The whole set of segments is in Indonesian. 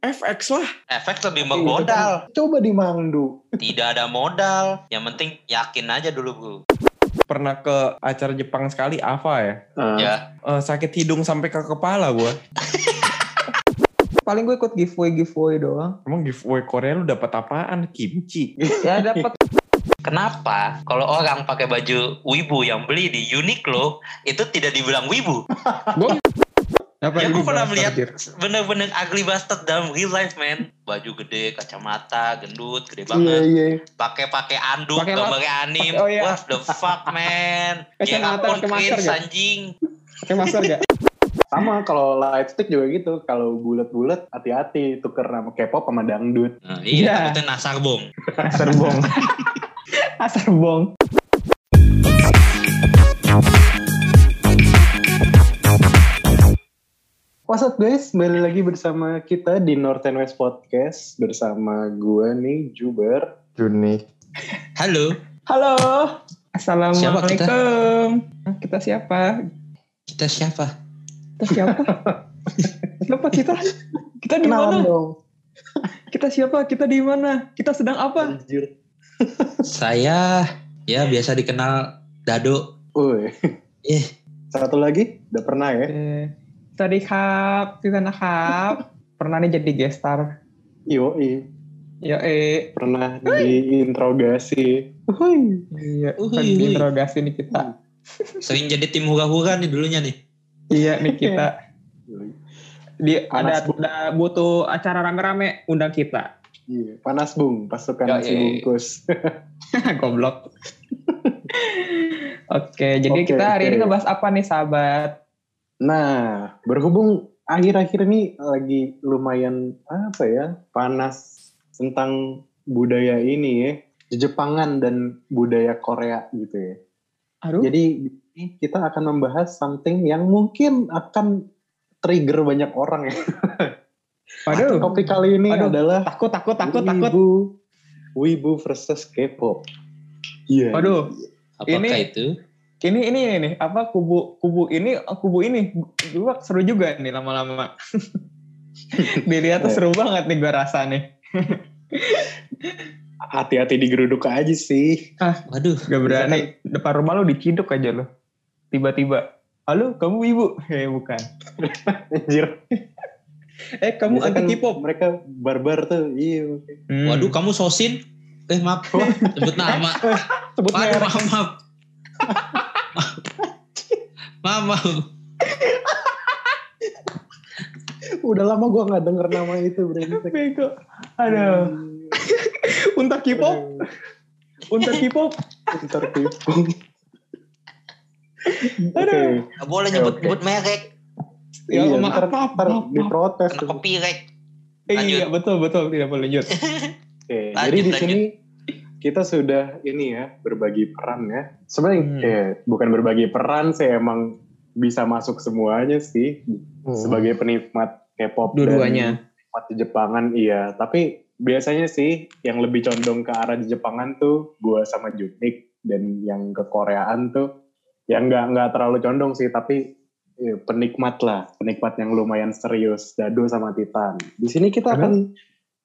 FX lah. Efek lebih Iya, memodal. Coba di Mangdu. Tidak ada modal. Yang penting yakin aja dulu, Bu. Pernah ke acara Jepang sekali, Ava ya. Ah. Ya. Eh, sakit hidung sampai ke kepala gua. Paling gue ikut giveaway giveaway doang. Emang giveaway Korea lu dapat apaan? Kimchi. Ya dapat Kenapa kalau orang pakai baju wibu yang beli di Uniqlo itu tidak dibilang wibu? Apa Ya gue pernah bastard, melihat bener-bener ugly bastard dalam real life man. Baju gede, kacamata, gendut, gede Iya, banget. iya. Pakai pakai anduk, Pakai lap- gambarnya anim. oh iya. What the fuck man? Pun pakai masker cringe anjing. Pakai masker gak? Sama kalau light stick juga gitu. Kalau bulat-bulat hati-hati tuker nama K-pop sama dangdut. Nah, Iya. iya, takutnya nasar bong. Asar bong. Asar bong. What's up guys, kembali lagi bersama kita di North and West Podcast bersama gue nih Juber. Juni. Halo. Halo. Assalamualaikum. Siapa Hah, kita siapa? Kita siapa? Kita siapa? siapa kita? Kita di mana? Kita siapa? Kita di mana? Kita sedang apa? Anjir. Saya ya biasa dikenal Dado. Eh, Satu lagi, udah pernah ya? Eh, Tadi kap, kita nakap. Pernah nih jadi gestar. Yoi, Ya eh, pernah diinterogasi. Hui. iya, Uhuy, kan uhuy. diinterogasi nih kita. sering jadi tim hura-hura nih dulunya nih. Iya nih kita. Di Panas, ada, ada butuh acara rame-rame undang kita. Iya, panas bung, pasukan nasi bungkus. Goblok. Oke, jadi kita hari ini ngebahas apa nih sahabat? Nah, berhubung akhir-akhir ini lagi lumayan apa ya panas tentang budaya ini ya, Jepangan dan budaya Korea gitu ya. Aduh, Jadi kita akan membahas something yang mungkin akan trigger banyak orang ya. waduh, Topik kali ini Aduh, adalah takut, takut, takut, takut. Wibu, Wibu versus K-pop. Iya. Waduh, Apakah Ini- itu? Ini ini ini apa kubu kubu ini kubu ini gua seru juga nih lama-lama. Dilihat tuh seru banget nih gua rasa nih. Hati-hati digeruduk aja sih. Waduh, Gak berani depan rumah lu diciduk aja lo. Tiba-tiba, halo kamu ibu? Eh bukan. Anjir. Eh kamu Biasa anti kan K-pop? Mereka barbar tuh. Iya. Hmm. waduh kamu sosin? Eh maaf, sebut nama. Sebut Waduh, merek. maaf, maaf. Maaf. Udah lama gua nggak denger nama itu brengsek. Bego. Aduh. Unta K-pop? Unta K-pop? Tipu. Oke. Aduh. Gak boleh Oke, nyebut oke. nyebut merek. Ya, Iya, maaf, ntar, maaf, ntar maaf, maaf. diprotes Kena copyright. Eh. Iya betul betul tidak boleh lanjut. Oke, Lanjut, jadi di lanjut. sini kita sudah ini ya berbagi peran ya. Sebenarnya Hmm. eh, bukan berbagi peran sih emang bisa masuk semuanya sih sebagai penikmat K-pop dan Dua-duanya. penikmat Jepangan iya. Tapi biasanya sih yang lebih condong ke arah di Jepangan tuh gua sama Junik dan yang ke Koreaan tuh yang nggak nggak terlalu condong sih tapi eh, penikmat lah penikmat yang lumayan serius Dado sama Titan. Di sini kita Karena- akan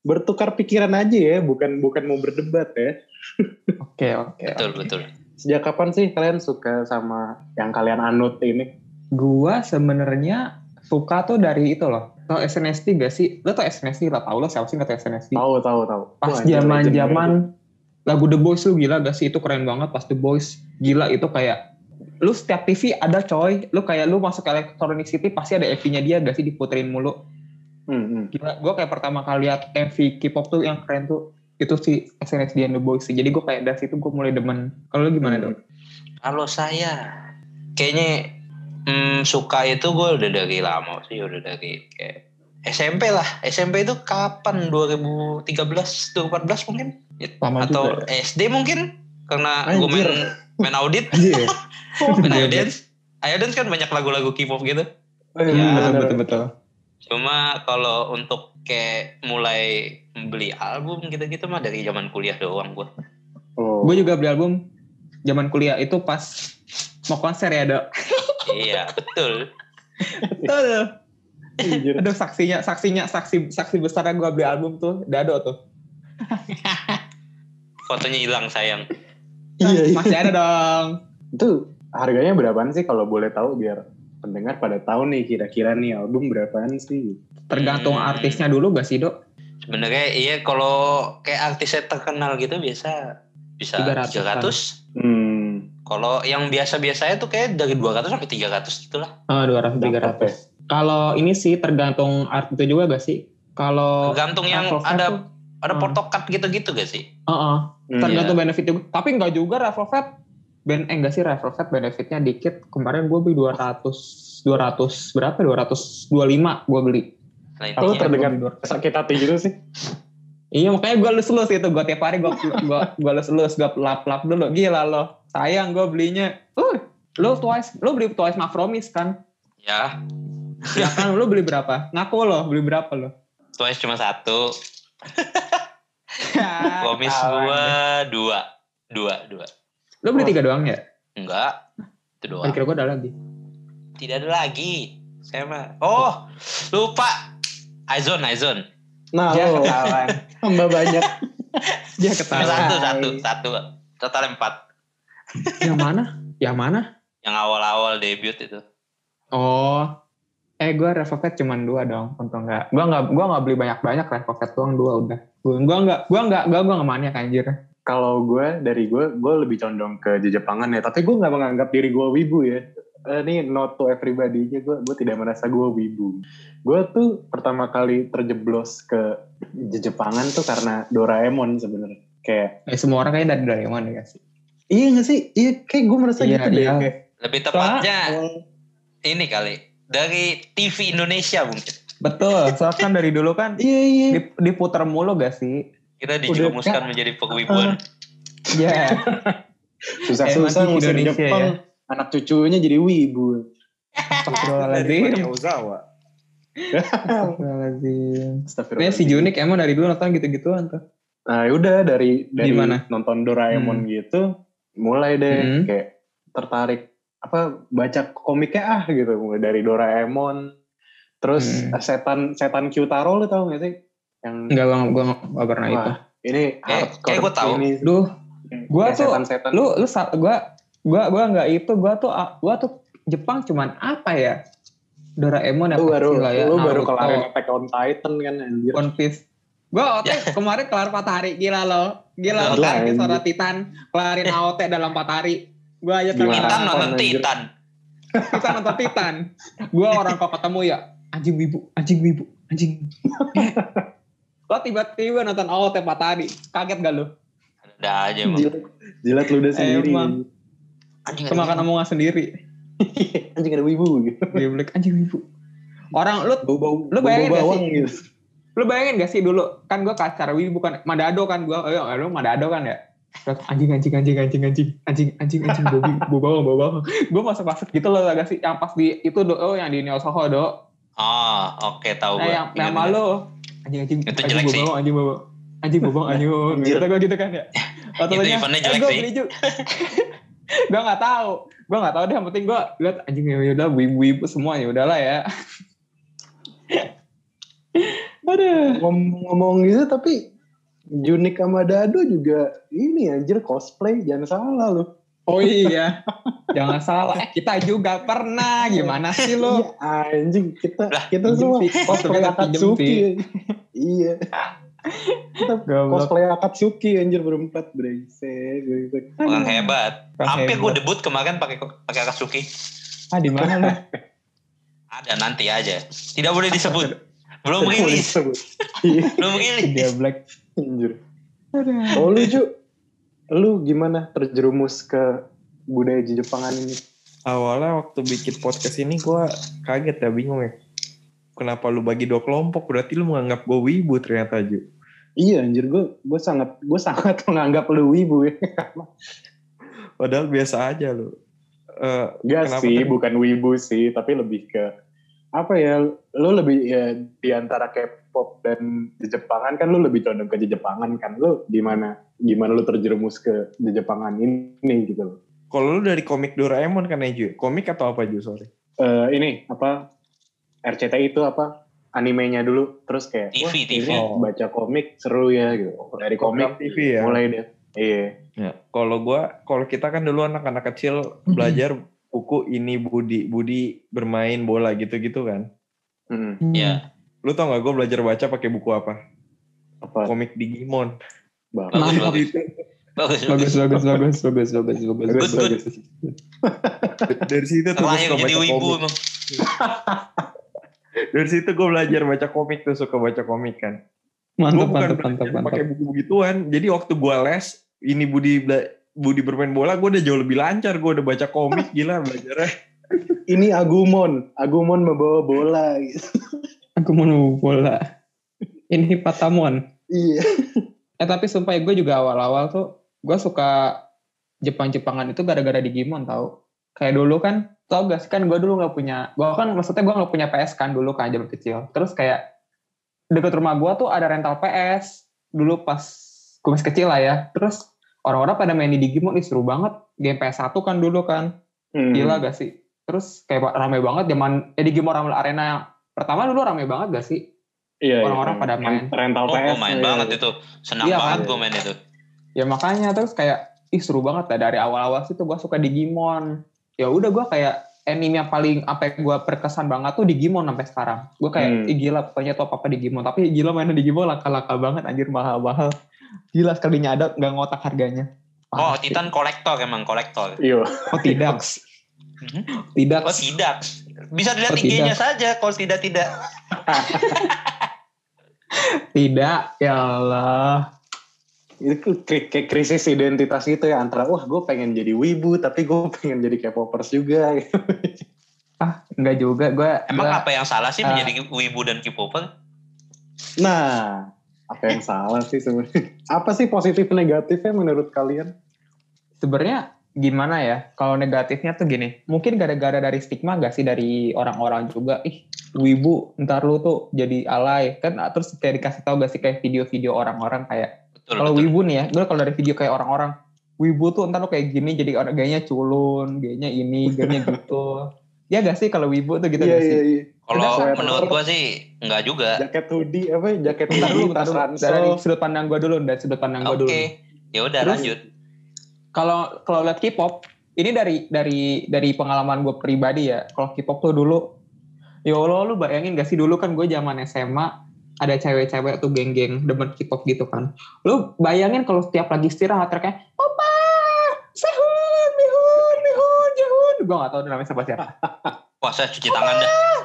bertukar pikiran aja ya, bukan bukan mau berdebat ya. Oke oke. Betul, betul. Sejak kapan sih kalian suka sama yang kalian anut ini? Gua sebenarnya suka tuh dari itu loh. Tau SNSD gak sih? Lo tau SNSD lah tau lo siapa sih gak tau SNSD? Tahu tahu tahu. Pas zaman zaman lagu The Boys lu gila gak sih? Itu keren banget pas The Boys. Gila itu kayak lu setiap TV ada coy. Lu kayak lu masuk ke Electronic City pasti ada MV-nya dia gak sih diputerin mulu. Hmm, hmm. Gila, gue kayak pertama kali lihat MV K-pop tuh yang keren tuh itu si SNSD and The Boys sih. Jadi gue kayak dari situ gue mulai demen. Kalau lu gimana Hmm. dong? Kalau saya kayaknya hmm, suka itu gue udah dari lama sih, udah dari kayak SMP lah. SMP itu kapan? 2013, 2014 mungkin? Lama Atau juga. ya. SD mungkin? Karena gue main, main audit, Anjir. main Iodance. Iodance kan banyak lagu-lagu K-pop gitu. Oh, iya, Ya, betul betul betul. Cuma kalau untuk kayak mulai beli album gitu-gitu mah dari zaman kuliah doang gue. Oh. Gue juga beli album zaman kuliah itu pas mau konser ya dok. iya, betul. Betul. Aduh saksinya, saksinya, saksi saksi besarnya gue beli album tuh, Dado tuh. Fotonya hilang sayang. Iya, iya. Masih ada dong. Itu harganya berapaan sih kalau boleh tahu biar pendengar pada tahu nih kira-kira nih album berapaan sih? Tergantung Hmm. artisnya dulu gak sih, Dok? Sebenarnya iya kalau kayak artisnya terkenal gitu biasa bisa 300 kan. 300. Hmm. Kalau yang biasa-biasanya tuh kayak dari 200 sampai 300 gitu lah. Ah, 200 Dapat ya. 300. Kalau ini sih tergantung art itu juga gak sih? Kalau Tergantung yang ada tuh, ada Hmm. photocard gitu-gitu gak sih? Heeh, Hmm. tergantung benefit juga. Tapi nggak juga Red Velvet. Ben, eh enggak sih Red Velvet benefitnya dikit. Kemarin gue beli 200 200 berapa? 225 gue beli. Nah, intinya terdengar Gua beli 200. sakit hati gitu sih. Iya makanya gue lus-lus itu. Gue tiap hari gue gue gue lus-lus gue lap-lap dulu. Gila lo. Sayang gue belinya. Uh, lo twice, lo beli twice Macromis kan? ya, Ya kan, lo beli berapa? Ngaku lo, beli berapa lo? Twice cuma satu. Kawan. gua dua. Dua, dua. Lo beli tiga doang ya? Enggak. Itu Kan doang. kira gue ada lagi. Tidak ada lagi. Saya mah. Oh, lupa. Aizon, Aizon. Nah, Ya lo ketahuan. tambah banyak. Dia Satu, ketahuan. satu, satu. Total empat. Yang mana? Yang mana? Yang awal-awal debut itu. Oh, eh gue Revovet cuman dua dong, untung nggak. Gue nggak, gue nggak beli banyak banyak Revovet doang dua udah. Gue gue nggak, gue nggak, gue gue nggak maniak anjir. Kalau gue dari gue, gue lebih condong ke Jepangan ya. Tapi gue nggak menganggap diri gue wibu ya. Eh, Ini not to everybody nya gue, gue tidak merasa gue wibu. Gue tuh pertama kali terjeblos ke Jepangan tuh karena Doraemon sebenarnya. Kayak Eh, semua orang kayaknya dari Doraemon ya sih. iya gak sih? Iya kayak gue merasa Iya, gitu deh. iya. Kayak, Lebih tepatnya awal- ini kali. Dari TV Indonesia mungkin. Betul, soalnya kan dari dulu kan iya iya. dip- diputer mulu gak sih? Kita dijerumuskan menjadi pengwibuan. Iya. Susah-susah Indonesia Jepang. ya. Anak cucunya jadi wibu. Astagfirullahaladzim. Ozawa. Astagfirullahaladzim. Si Junik emang dari dulu nonton gitu-gituan tuh. Nah udah dari dari nonton Doraemon Hmm. gitu, mulai deh Hmm. kayak tertarik apa baca komiknya ah gitu, mulai dari Doraemon, terus Hmm. setan setan Kyutaro lu tau gak sih? Yang Enggak, gue gue nggak pernah wah, itu. ini Kayak- hardcore kayak gua tahu. ini. Duh, gua Kayak tuh- setan-setan. lu lu gua gua gua nggak itu gua tuh gua tuh Jepang cuman apa ya Doraemon ya lu baru pasti lah ya lu baru Naruto, kelarin Attack on Titan kan anjir. One Piece gua OT kemarin kelar 4 hari gila lo gila lo Gila, kan suara Titan kelarin AOT dalam 4 hari gua aja? Titan nonton. Titan. kita nonton Titan gua orang kok ketemu ya anjing wibu anjing wibu anjing gua tiba-tiba nonton? AOT 4 hari kaget gak lu? Ada aja emang. Jilat, jilat ludah sendiri. Emang. Anjing kemakan omongan sendiri. Anjing ada wibu gitu. dia bilang anjing wibu. Orang lu Bau-bau Lu bayangin bau gak bawang sih? gitu. lu bayangin gak sih dulu? Kan gue ke acara wibu bukan Madado kan gue oh, ya, lu Madado kan ya? Terus, anjing anjing anjing anjing anjing anjing anjing anjing bau bau bawang bau bawang. Gue masuk masuk gitu loh gak sih. Yang pas di itu do oh yang di Neo Soho do. Oh, oke tahu nah gua. yang yang malu anjing anjing Itu anjing jelek bau sih. anjing bau bawang anjing bau bawang anjing Anjir. gitu gue gitu kan ya Itu eventnya jelek gue sih. beli juga gue nggak tahu gue nggak tahu deh yang penting gue lihat anjing ya udah wibu wibu semuanya udahlah ya Aduh. Ngomong-ngomong gitu tapi Junik sama Dado juga ini anjir cosplay jangan salah lu. Oh iya, jangan salah. Eh, kita juga pernah. Gimana sih lo? Iya, anjing kita Lah, kita semua sih. cosplay Akatsuki. iya. Kita cosplay Akatsuki anjir berempat brengsek. Orang hebat. Orang Hampir gue debut kemarin pakai pakai Akatsuki. Ah di mana lo? Ada nanti aja. Tidak boleh disebut. Belum rilis. Iya, Belum rilis. Dia black. anjir. Oh lu Ju, lu gimana terjerumus ke budaya Jepangan ini? Awalnya waktu bikin podcast ini gue kaget ya bingung ya. Kenapa lu bagi dua kelompok? Berarti lu menganggap gue wibu ternyata Ju. Iya anjir gue gue sangat gue sangat menganggap lu wibu ya. Padahal biasa aja lu. Eh, Gak sih, tadi? bukan wibu sih, tapi lebih ke apa ya? Lu lebih ya di antara K-pop dan Jepangan kan lu lebih condong ke Jepangan kan. Lu gimana? Gimana lu terjerumus ke Jepangan ini gitu loh. Kalau lu dari komik Doraemon kan ya Ju? Komik atau apa Ju? Sorry. Eh, ini apa? RCTI itu apa animenya dulu terus kayak TV, wah, TV. ini Oh. baca komik seru ya gitu dari komik TV ya. mulai deh iya Ya, kalau gua, kalau kita kan dulu anak-anak kecil belajar buku ini Budi, Budi bermain bola gitu-gitu kan. Hmm, Iya. Lu tau gak gue belajar baca pakai buku apa? apa Komik Digimon. bang Bagus, Mantap. bagus. Bagus, bagus. bagus bagus bagus bagus bagus bagus. Dari situ tuh gue suka baca wibu komik. emang. Dari situ gue belajar baca komik tuh suka baca komik kan. Gue mantap bukan mantap belajar mantap pakai mantap buku begituan. Jadi waktu gue les, ini Budi Budi bermain bola, gue udah jauh lebih lancar. Gue udah baca komik gila belajarnya. ini Agumon Agumon membawa bola gitu. aku mau bola. Ini Patamon iya. Eh tapi sumpah gue juga awal-awal tuh gue suka Jepang-Jepangan itu gara-gara Digimon tau. Kayak dulu kan tau gak sih kan gue dulu nggak punya gue kan maksudnya gue nggak punya PS kan dulu kan zaman kecil. Terus kayak deket rumah gue tuh ada rental PS dulu pas gue masih kecil lah ya. Terus orang-orang pada main di Digimon ih seru banget. Game PS1 kan dulu kan. Hmm. gila gak sih? Terus kayak rame banget zaman eh Digimon Rumble Arena pertama dulu rame banget gak sih Iya, Orang-orang iya. pada main. rental Oh, PS main iya. banget itu. Senang Iya, banget kan? gue main itu. ya makanya terus kayak ih seru banget lah dari awal-awal sih tuh gue suka Digimon ya udah gue kayak anime yang paling apa gue berkesan banget tuh Digimon sampai sekarang gue kayak Hmm. ih gila pokoknya top apa Digimon tapi gila mainan Digimon laka-laka banget anjir mahal-mahal gila sekalinya ada nggak ngotak harganya Oh, Parah sih. Titan kolektor emang kolektor. Iya. oh tidak Mhm. tidak Oh tidak. Bisa dilihat Oh, IG-nya saja kalau tidak tidak. tidak ya Allah Itu kayak krisis identitas gitu ya antara wah gue pengen jadi wibu tapi gue pengen jadi K-popers juga. ah enggak juga gue Emang apa yang salah sih Ah. menjadi wibu dan K-popper? Nah, apa yang salah sih sebenarnya? Apa sih positif negatifnya menurut kalian? sebenarnya gimana ya kalau negatifnya tuh gini mungkin gara-gara dari stigma gak sih dari orang-orang juga ih wibu ntar lu tuh jadi alay kan ah, terus kayak dikasih tahu gak sih kayak video-video orang-orang kayak Betul, kalau betul. wibu nih ya gue kalau dari video kayak orang-orang wibu tuh ntar lu kayak gini jadi orang gayanya culun gayanya ini gayanya gitu ya gak sih kalau wibu tuh gitu Iya gak sih iya iya. Kalau menurut gua sih enggak juga. Jaket hoodie apa? Jaket Bentar hoodie, tas ransel. Dari sudut pandang gue dulu, dari sudut pandang gue Oke. dulu. Ya udah lanjut. Kalau kalau lihat K-pop ini dari dari dari pengalaman gue pribadi ya. Kalau K-pop tuh dulu ya Allah lu bayangin gak sih dulu kan gue zaman SMA ada cewek-cewek tuh geng-geng demen K-pop gitu kan. Lu bayangin kalau setiap lagi istirahat mereka opa Sehun Mihun Mihun Jehun gue gak tau namanya siapa siapa Wah, saya cuci tangan dah.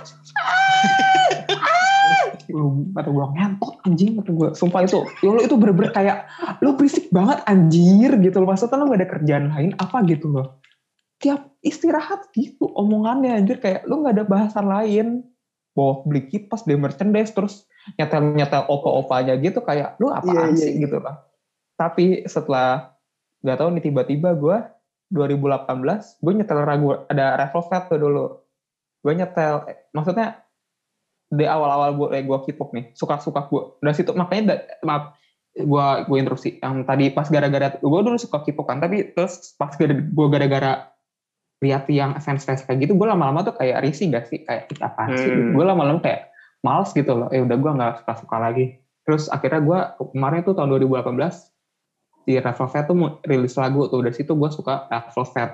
Lu kata gue ngentot anjing kata gue sumpah itu ya lu itu bener-bener kayak lu berisik banget anjir gitu loh. Maksudnya lu gak ada kerjaan lain apa gitu loh. Tiap istirahat gitu omongannya anjir. Kayak lu gak ada bahasan lain. Bawa beli kipas beli merchandise terus nyetel nyetel opa-opanya gitu kayak lu apaan Iya, iya, sih iya. gitu loh. Tapi setelah gak tahu nih tiba-tiba gue 2018 gue nyetel ragu ada Revolvet tuh dulu. Gue nyetel eh, maksudnya di awal-awal gue gue K-pop nih suka-suka gue dari situ makanya da, maaf gue gue interupsi yang tadi pas gara-gara gue dulu suka K-pop kan tapi terus pas gue gara-gara lihat yang fans fans kayak gitu gue lama-lama tuh kayak risih gak sih? Kayak "Ih, apaan sih? Hmm. gue lama-lama kayak males gitu loh. Eh udah gue nggak suka-suka lagi. Terus akhirnya gue kemarin tuh tahun 2018 di Red Velvet tuh rilis lagu tuh. Dari situ gue suka Red Velvet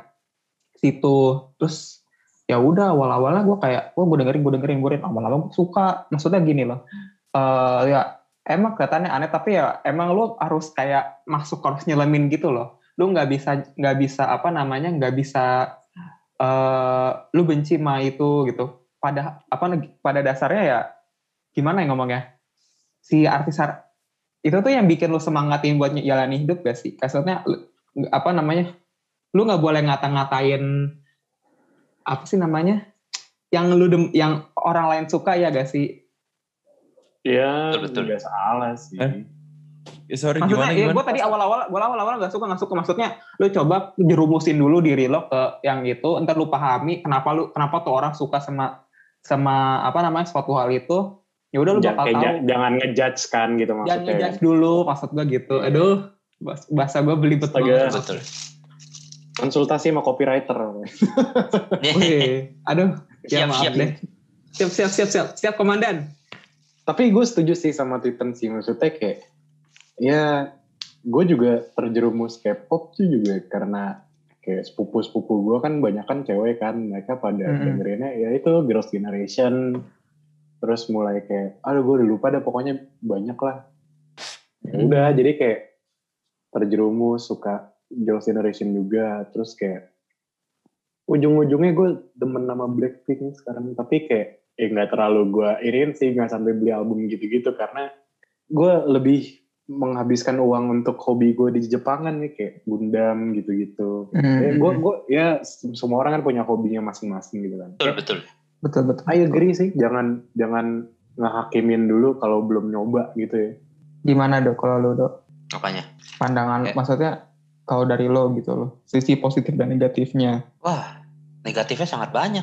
situ. Terus ya udah awal-awalnya gue kayak gue gue dengerin gue dengerin gue dengerin. Lama-lama gue suka. Maksudnya gini loh eh ya emang kelihatannya aneh tapi ya emang lu harus kayak masuk harus nyelemin gitu loh. Lu nggak bisa nggak bisa apa namanya nggak bisa eh lu benci sama itu gitu. Pada apa pada dasarnya ya gimana ya ngomongnya? Si artis ar- itu tuh yang bikin lu semangatin buat jalani hidup gak sih? Lu- apa namanya lu nggak boleh ngata-ngatain apa sih namanya yang lu dem- yang orang lain suka ya gak sih Iya, Betul, betul. nggak salah sih. Eh? Eh, sorry maksudnya gimana ya gimana? gue tadi awal-awal gue awal-awal gak suka gak suka maksudnya lu coba jerumusin dulu diri lo ke yang itu entar lu pahami kenapa lu kenapa tuh orang suka sama sama apa namanya suatu hal itu ya udah lu bakal kayak tahu ja- jangan ngejudge kan gitu jangan maksudnya. ngejudge dulu maksud gue gitu aduh bahas- bahasa gue beli betul. Betul. Konsultasi sama copywriter. Wih, aduh ya Siap, maaf siap. deh Siap, siap, siap, siap. Siap, komandan. Tapi gue setuju sih sama Titan sih. Maksudnya kayak, ya gue juga terjerumus K-pop tuh juga karena kayak sepupu-sepupu gue kan banyak kan cewek kan. Mereka pada Mm-mm. dengerinnya ya itu Girls' Generation. Terus mulai kayak, aduh gue udah lupa dah pokoknya banyak lah. Ya Hmm. udah jadi kayak terjerumus suka Girls' Generation juga. Terus kayak ujung-ujungnya gue demen nama Blackpink sekarang. Tapi kayak eh nggak terlalu gue iriin sih nggak sampai beli album gitu-gitu karena gue lebih menghabiskan uang untuk hobi gue di Jepangan nih kayak Gundam gitu-gitu. Hmm. Ya, gue gue ya semua orang kan punya hobinya masing-masing gitu kan. Betul betul. Betul, betul. I agree sih, jangan jangan ngehakimin dulu kalau belum nyoba gitu ya. Gimana dok kalau lu dok? Apanya? Pandangan, Eh. maksudnya kalau dari lo gitu loh. Sisi positif dan negatifnya. Wah, negatifnya sangat banyak.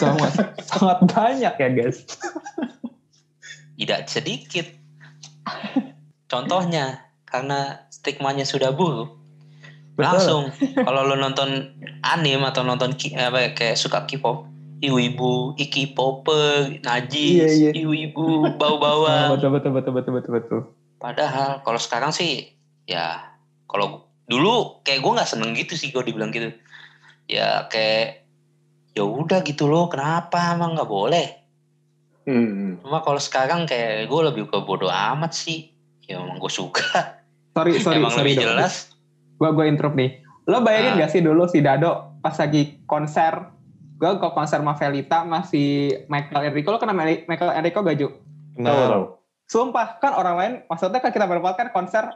Sangat, sangat banyak ya guys. Tidak sedikit. Contohnya, karena stigmanya sudah buruk, Betul. langsung kalau lo nonton anime atau nonton ki, apa kayak suka K-pop, ibu-ibu, iki popper, najis, Iya, iya. ibu-ibu Ah, bau-bawang. betul, betul, betul, betul, betul, betul. Padahal kalau sekarang sih ya kalau dulu kayak gue nggak seneng gitu sih gue dibilang gitu. Ya kayak ya udah gitu loh kenapa emang nggak boleh. Hmm. Cuma kalau sekarang kayak gue lebih ke bodoh amat sih. Ya emang gue suka. Sorry, sorry, emang sorry lebih jelas. Gue gue interrupt nih. Lo bayangin Ah. gak sih dulu si Dado pas lagi konser, gue ke konser Mavelita masih Michael Enrico, lo kenal Michael Enrico gak Ju? Tahu Nah. Sumpah, kan orang lain, maksudnya kan kita berempat kan konser,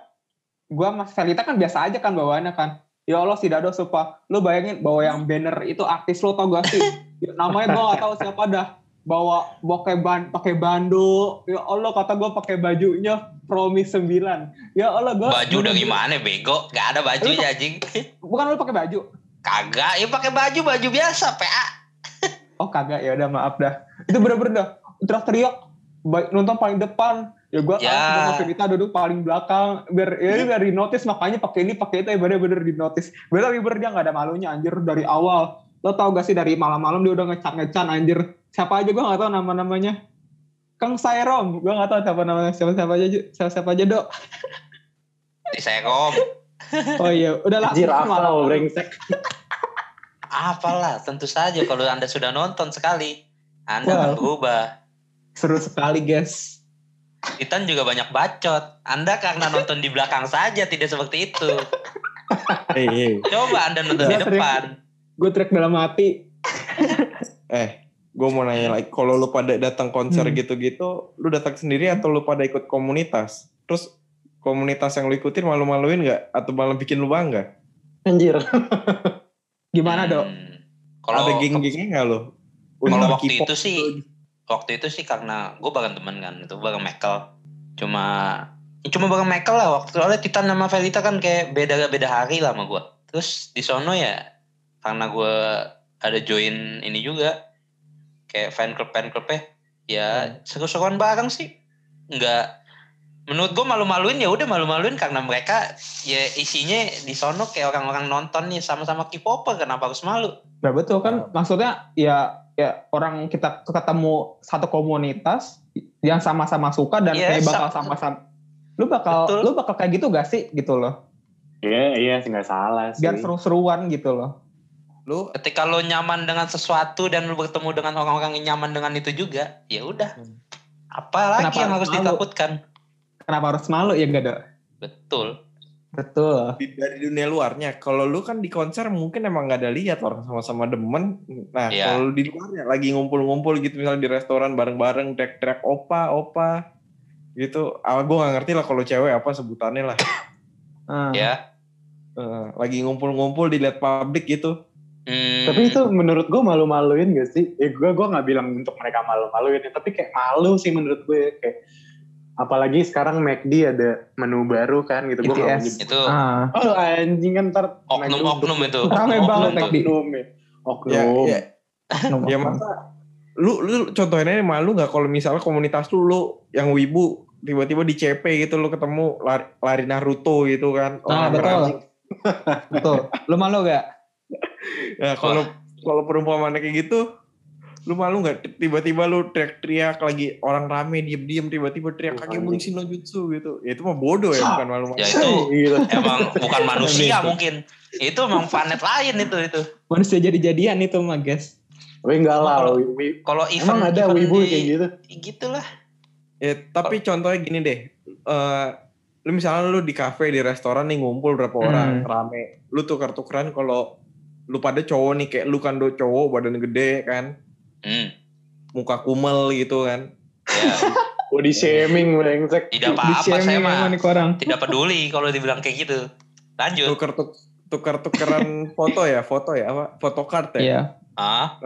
gue Mas Velita kan biasa aja kan bawaannya kan. Ya Allah si Dado sumpah, lo bayangin bawa yang banner itu artis lo tau gak sih? Ya, namanya gue gak tahu siapa dah. Bawa pakai ban pakai bando. Ya Allah kata gue pakai bajunya Promis 9. Ya Allah gue Baju dari mana bego? Gak ada baju ya anjing. Bukan lo pakai baju. Kagak, ya pakai baju baju biasa PA. Oh kagak ya udah maaf dah. Itu bener-bener dah teriak-teriak baik nonton paling depan. Ya gua Ya. kan sama Firita duduk paling belakang biar ya biar di notice makanya pakai ini pakai itu ya bener-bener di notice. Bener bener dia nggak ada malunya anjir dari awal. Lo tau gak sih dari malam-malam dia udah ngecat-ngecan anjir. Siapa aja gua nggak tahu nama-namanya. Kang Sairom, gua nggak tahu siapa namanya siapa siapa aja siapa siapa aja dok. Di Sekom. Oh iya, udah lah. Anjir malam- brengsek. Apalah, tentu saja kalau Anda sudah nonton sekali, Anda Wow. akan berubah. Seru sekali guys. Titan juga banyak bacot. Anda karena nonton di belakang saja tidak seperti itu. eh, Coba Anda nonton di depan. Gue track dalam hati. eh, gue mau nanya lagi, kalau lu pada datang konser Hmm. gitu-gitu, lu datang sendiri atau lu pada ikut komunitas? Terus komunitas yang lu ikutin malu-maluin nggak? Atau malah bikin lu bangga? Anjir. Gimana dok? Hmm, Kalau Ada geng-gengnya nggak lu? kalau Untuk waktu itu sih, waktu itu sih karena gue bareng temen kan, itu bareng Michael. Cuma ya cuma bareng Michael lah waktu soalnya Titan sama Velita kan kayak beda beda hari lah sama gue. Terus di sono ya karena gue ada join ini juga kayak fan club fan clubnya ya seru-seruan bareng sih. Nggak menurut gue malu-maluin ya udah malu-maluin karena mereka ya isinya di sono kayak orang-orang nonton nih sama-sama K-popper kenapa harus malu? Nah betul kan? Maksudnya ya ya orang kita ketemu satu komunitas yang sama-sama suka dan Iya, kayak bakal sa- sama-sama. Lu bakal Betul. lu bakal kayak gitu gak sih? Gitu loh. Iya, iya sih nggak salah sih. biar seru-seruan gitu loh. Lu ketika lo nyaman dengan sesuatu dan lo bertemu dengan orang-orang yang nyaman dengan itu juga ya udah. Hmm. apa lagi Kenapa yang harus harus malu? ditakutkan? Kenapa harus malu ya gak ada betul betul di- dari dunia luarnya, kalau lu kan di konser mungkin emang nggak ada lihat orang sama-sama demen. Nah, Iya. kalau di luarnya lagi ngumpul-ngumpul gitu misalnya di restoran bareng-bareng teriak-teriak opa, opa gitu. Ah, gue nggak ngerti lah kalau cewek apa sebutannya lah. Ah. ya Eh, lagi ngumpul-ngumpul dilihat publik gitu. Hmm, Tapi itu menurut gue malu-maluin gak sih? Eh gue gue nggak bilang untuk mereka malu-maluin, ya, tapi kayak malu sih menurut gue kayak apalagi sekarang McD ada menu baru kan gitu. Nyebut. itu Ah. Oh anjing kan ntar oknum-oknum itu Rame banget. Mek. Oknum ya. Oknum. Ya, ya, ya masa lu lu contohnya malu nggak kalau misalnya komunitas lu lu yang wibu tiba-tiba di CP gitu lu ketemu lari, lari Naruto gitu kan. Ah, Orang betul. betul lu malu gak Ya kalau kalau perumpamaan kayak gitu Lu malu nggak tiba-tiba lu teriak-teriak lagi orang rame diem-diem tiba-tiba teriak kaki bunsin no jutsu gitu. Ya itu mah bodoh ya bukan malu-malu. Ya itu Gila. emang bukan manusia Gitu. mungkin. Itu emang planet lain itu itu. Manusia jadi-jadian itu mah guys. Tapi enggak lah. Kalau- event Emang ada event wibu di- kayak gitu? Gitulah. Ya, tapi contohnya gini deh. eh lu misalnya lu di kafe di restoran nih ngumpul berapa Hmm. orang rame. Lu tukar-tukeran kalau lu pada cowok nih kayak lu kan do cowok badan gede kan, Hmm. muka kumel gitu kan. Ya, Body shaming brengsek. tidak apa-apa saya mah. Tidak peduli kalau dibilang kayak gitu. Lanjut. Tukar tuk tukar-tukeran foto ya, foto ya apa? Photocard ya. Iya. Ah,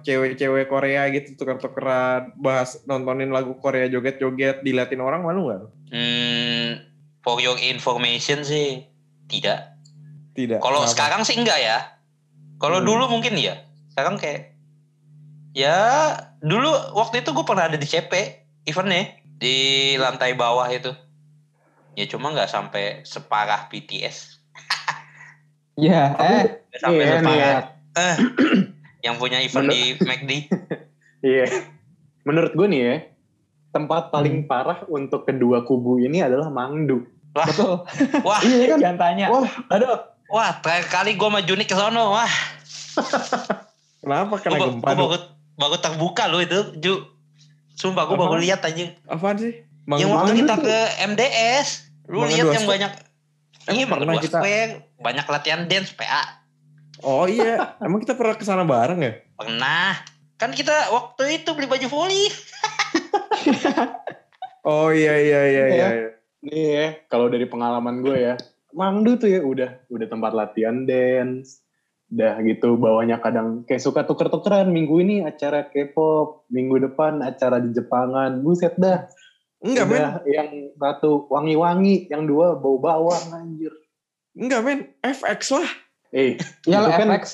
cewek-cewek Korea gitu tukar-tukeran bahas nontonin lagu Korea joget-joget diliatin orang malu nggak? hmm, for your information sih tidak. Tidak. Kalau sekarang sih enggak ya. Kalau Hmm. dulu mungkin iya. Sekarang kayak ya dulu waktu itu gue pernah ada di CP eventnya di lantai bawah itu. Ya cuma nggak sampai separah BTS. Iya, eh. Nggak sampai Iya nih ya. separah eh, yang punya event Bener. di McD. Iya. Menurut gue nih ya, tempat paling parah untuk kedua kubu ini adalah Mangdu. Wah, Betul. wah, Iya kan? Jangan tanya. Wah, Aduh. wah, terakhir kali gue sama Juni ke sono, wah, Kenapa kena gempa? Baru, terbuka loh itu, Ju. Sumpah gue baru lihat aja. Apaan sih? Mang yang waktu kita ke MDS, lu lihat yang banyak Emang Iya, pernah Mangga dua kita- square, banyak latihan dance PA. Oh iya, emang kita pernah ke sana bareng ya? Pernah. Kan kita waktu itu beli baju voli. Oh iya iya iya iya. Iya. iya. Nih ya, kalau dari pengalaman gue ya, Mangdu tuh ya udah udah tempat latihan dance, udah gitu bawahnya kadang kayak suka tuker-tukeran minggu ini acara K-pop, minggu depan acara di Jepangan, buset dah. Enggak men, yang satu wangi-wangi, yang dua bau bawang anjir. enggak men, FX lah. Eh, Gila itu kan FX.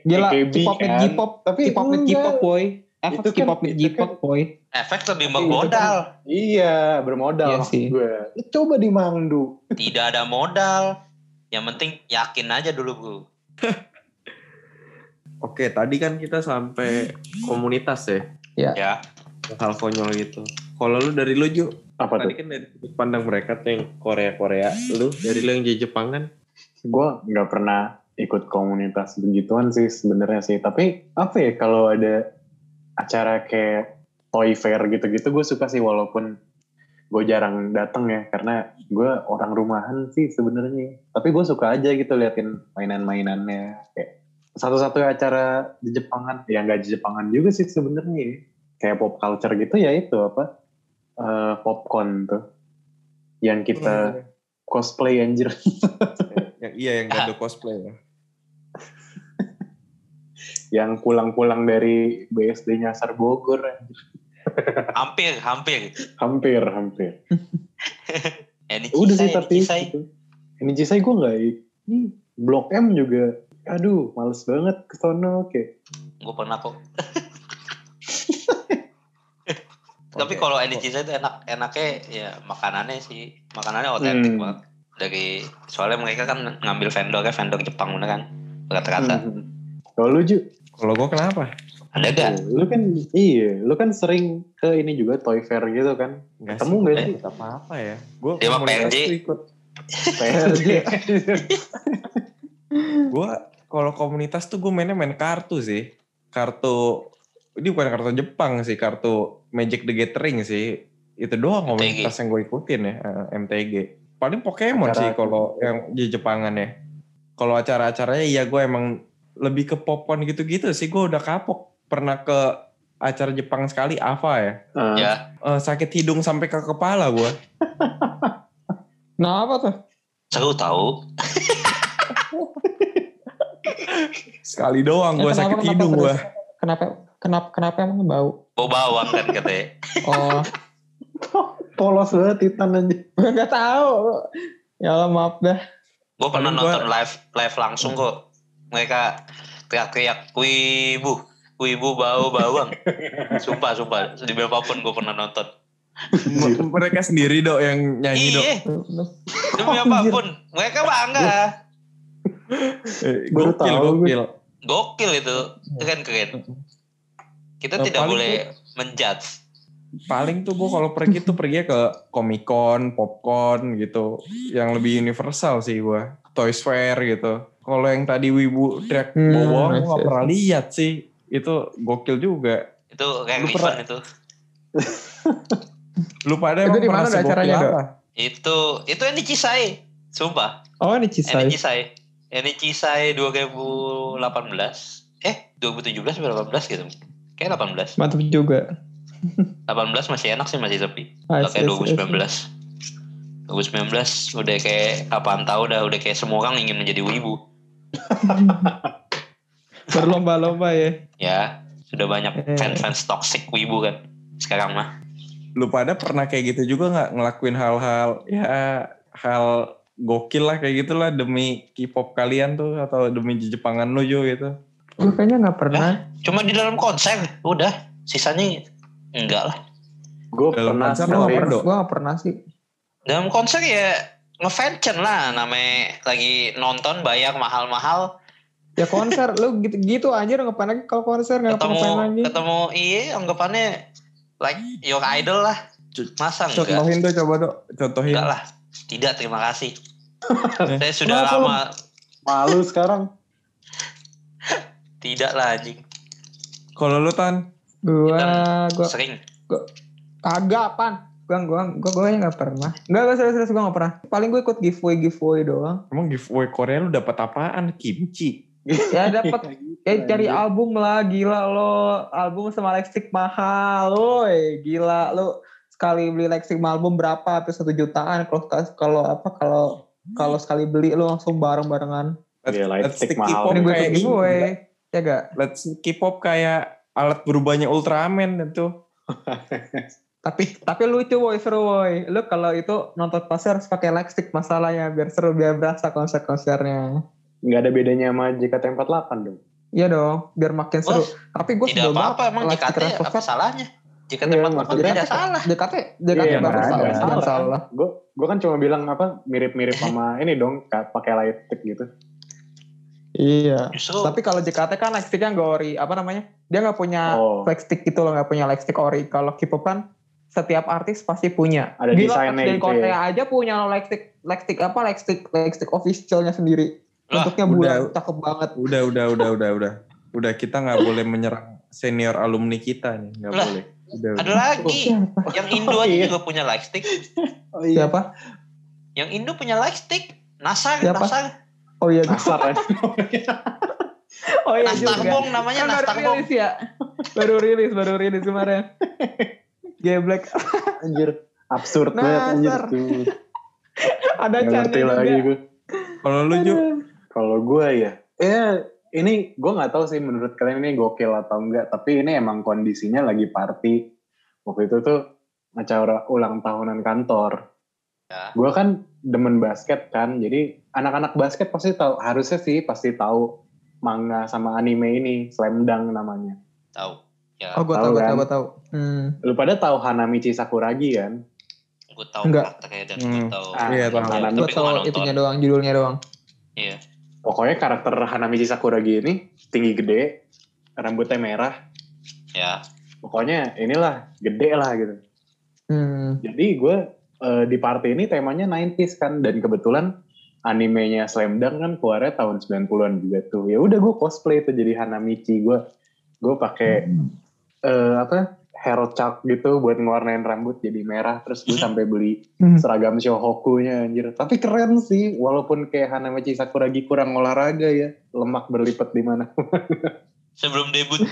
Gila, AKB K-pop with kan. J-pop. Tapi K-pop with enggak. J-pop boy. Itu FX kan- K-pop itu J-pop boy. Efek lebih bermodal. Iya, bermodal Iya sih. gue. Coba di Mangdu. Tidak ada modal. Yang penting yakin aja dulu, Bro. Oke, tadi kan kita sampai komunitas ya, Ya. hal konyol gitu. Kalau lu dari lu Ju, Apa tadi tuh? kan dari sudut pandang mereka tuh yang Korea-Korea, lu dari lu yang di Jepang kan? Gue nggak pernah ikut komunitas begituan sih sebenarnya sih. Tapi apa ya kalau ada acara kayak toy fair gitu-gitu gue suka sih walaupun gue jarang datang ya karena gue orang rumahan sih sebenarnya. Tapi gue suka aja gitu liatin mainan-mainannya kayak satu-satunya acara di Jepangan. Ya nggak di Jepangan juga sih sebenarnya kayak pop culture gitu ya itu apa? Eh, popcorn tuh. Yang kita cosplay anjir. Yang iya yang gado cosplay ya. yang pulang-pulang dari BSD Nyasar Bogor anjir. Hampir, hampir. hampir hampir. Ini udah sih tapi gitu. ini Cisai gue nggak ini Blok M juga aduh males banget ke sono kayak Gue pernah kok. Tapi kalau Cisai itu enak, enaknya ya makanannya sih, makanannya otentik Hmm. banget. Dari soalnya mereka kan ngambil vendornya vendor Jepang bener kan, rata-rata. hmm. kalau lu Ju Kalau gua kenapa? Ada gak? lu kan iya lu kan sering ke ini juga toy fair gitu kan Enggak Ketemu nggak sih? Ikut apa-apa ya. Gua Dia mah komunitas PRJ. ikut. PRJ Gua kalau komunitas tuh gue mainnya main kartu sih. Kartu ini bukan kartu Jepang sih, kartu Magic the Gathering sih. Itu doang MTG. komunitas yang gue ikutin ya, eh, MTG. Paling Pokemon Acara- sih kalau yang di Jepangan ya. Kalau acara-acaranya ya gue emang lebih ke popcorn gitu-gitu sih. Gue udah kapok. Pernah ke acara Jepang sekali, Ava ya. Ah, Ya, Eh, sakit hidung sampai ke kepala gue. Nah apa tuh? seru tahu. Sekali doang gue Ya, kenapa- sakit kenapa hidung gue. Kenapa kenapa kenapa emang bau? Bau bawang kan katanya. Oh, polos banget Titan aja gue nggak tahu. Ya Allah maaf dah. Gue pernah gua- nonton live live langsung kok. Mereka teriak-teriak, wibu, wibu bau bawang. sumpah, sumpah. Di berapapun gue pernah nonton. Mereka sendiri dok yang nyanyi dok. Iya, demi apa pun. Mereka bangga. Eh, Gokil, tahu gue. gokil. Gokil itu. Keren-keren. Kita Eh, tidak paling boleh menjudge. paling tuh gue kalau pergi tuh pergi ke Comic Con, Popcorn gitu, yang lebih universal sih gue, Toys Fair gitu. Kalau yang tadi Wibu Drag Hmm, bawa gue gak pernah lihat sih, itu gokil juga. Itu kayak Lu event pernah- itu. Lu pada Itu emang di pernah acaranya, apa? Itu itu yang di Cisai. Sumpah. Oh ini Yang Cisai. di Cisai. Yang di Cisai 2018. Eh, 2017 atau 18 gitu. Kayak 18. Mantap juga. 18 masih enak sih masih sepi. I Gak kayak see, I see, I 2019. 2019 udah kayak apaan tahu dah udah kayak semua orang ingin menjadi wibu. Berlomba-lomba ya. Ya, sudah banyak Eh. fans-fans toxic wibu kan. Sekarang mah. Lu pada pernah kayak gitu juga nggak ngelakuin hal-hal ya hal gokil lah kayak gitulah demi K-pop kalian tuh atau demi Jepangan lu Jo gitu. Gue kayaknya nggak pernah. Cuma di dalam konser udah, sisanya enggak lah. Gue pernah konser pernah. Gue nggak pernah sih. Dalam konser ya ngefancen lah namanya lagi nonton bayar mahal-mahal Ya konser lu gitu-gitu anjir ngapain lagi kalau konser nggak ketemu lagi. ketemu iya anggapannya like your idol lah masa enggak Contohin tuh coba dok, contohin. enggak lah tidak terima kasih saya sudah Kenapa lu? lama malu sekarang. tidak lah anjing Kalau lu tan, Gua gua sering kagak pan. Gua gua gua gua nggak pernah. Enggak gua serius serius gua nggak pernah. Paling gue ikut giveaway giveaway doang. emang giveaway Korea lu dapat apaan? Kimchi. Ya dapat eh cari album lah gila lo. Album sama lightstick mahal. Woi, gila lo sekali beli lightstick sama album berapa? Hampir satu jutaan kalau kalau apa kalau kalau sekali beli lo langsung bareng-barengan. Iya, Let's lightstick stick mahal. Ini gue giveaway. Ya gak? Let's K-pop kayak alat berubahnya Ultraman itu. Tapi tapi lucu woi seru woi. Lu kalau itu nonton konser harus pakai lightstick masalahnya biar seru biar berasa konser-konsernya. Nggak ada bedanya sama JKT48 dong. Iya dong, biar makin seru. Oh, Tapi gue tidak apa-apa emang JKT apa salahnya JKT Iya, 48 maksudnya- tidak salah DKT, DKT Iya, bagus salah, ada. jangan salah. Gue gue kan cuma bilang apa mirip-mirip sama ini dong pakai lightstick gitu. Iya. justru Tapi kalau JKT kan lightsticknya nggak ori, apa namanya? Dia nggak punya Oh. lightstick gitu loh, nggak punya lightstick ori. Kalau K-pop kan setiap artis pasti punya. Ada Gila, desainnya dari gitu Korea ya. aja punya lightstick, lightstick apa? Lightstick, lightstick officialnya sendiri. Lah, Bentuknya udah. bulat, cakep banget. Udah, udah, udah, udah, udah. Udah kita nggak boleh menyerang senior alumni kita nih, nggak boleh. Udah, ada udah. lagi Siapa? yang Indo aja Iya. juga punya lightstick Oh Siapa? yang Indo punya lightstick Nasar Siapa? Nasar Oh iya, Kasar kan. oh iya juga. Nastarbong namanya Kan baru Nastarbong rilis ya? Baru rilis, baru rilis kemarin. Geblek. Anjir. Absurd banget anjir Nasar. tuh. Ada channel lagi juga. gue. Kalau lu Ju, Kalau gue ya, ya ini gue nggak tahu sih menurut kalian ini gokil atau enggak, tapi ini emang kondisinya lagi party. Waktu itu tuh acara ulang tahunan kantor. Ya. Gue kan demen basket kan, jadi anak-anak basket pasti tahu, harusnya sih pasti tahu manga sama anime ini, Slam Dunk namanya. tahu ya Oh, gue Tahu kan? tahu, gue tahu. Hmm. Lu pada tahu Hanamichi Sakuragi kan? gue tahu Enggak. karakternya dan Hmm. gue tahu Ah, iya, tahu. Ya, Gue tapi Gue gue tahu nggak itunya doang, judulnya doang. iya Pokoknya karakter Hanamichi Sakuragi ini tinggi gede, rambutnya merah, ya pokoknya inilah gede lah gitu. Hmm. Jadi gue eh, di party ini temanya 90s kan dan kebetulan animenya Slam Dunk kan keluarnya tahun 90-an juga tuh. Ya udah gue cosplay tuh jadi Hanamichi. Gue gue pakai eh, apa? Hero chalk gitu buat ngewarnain rambut jadi merah terus gue sampai beli Hmm. seragam Shohoku-nya anjir. Tapi keren sih walaupun kayak Hanamichi Sakuragi kurang olahraga ya, lemak berlipat di mana. sebelum debut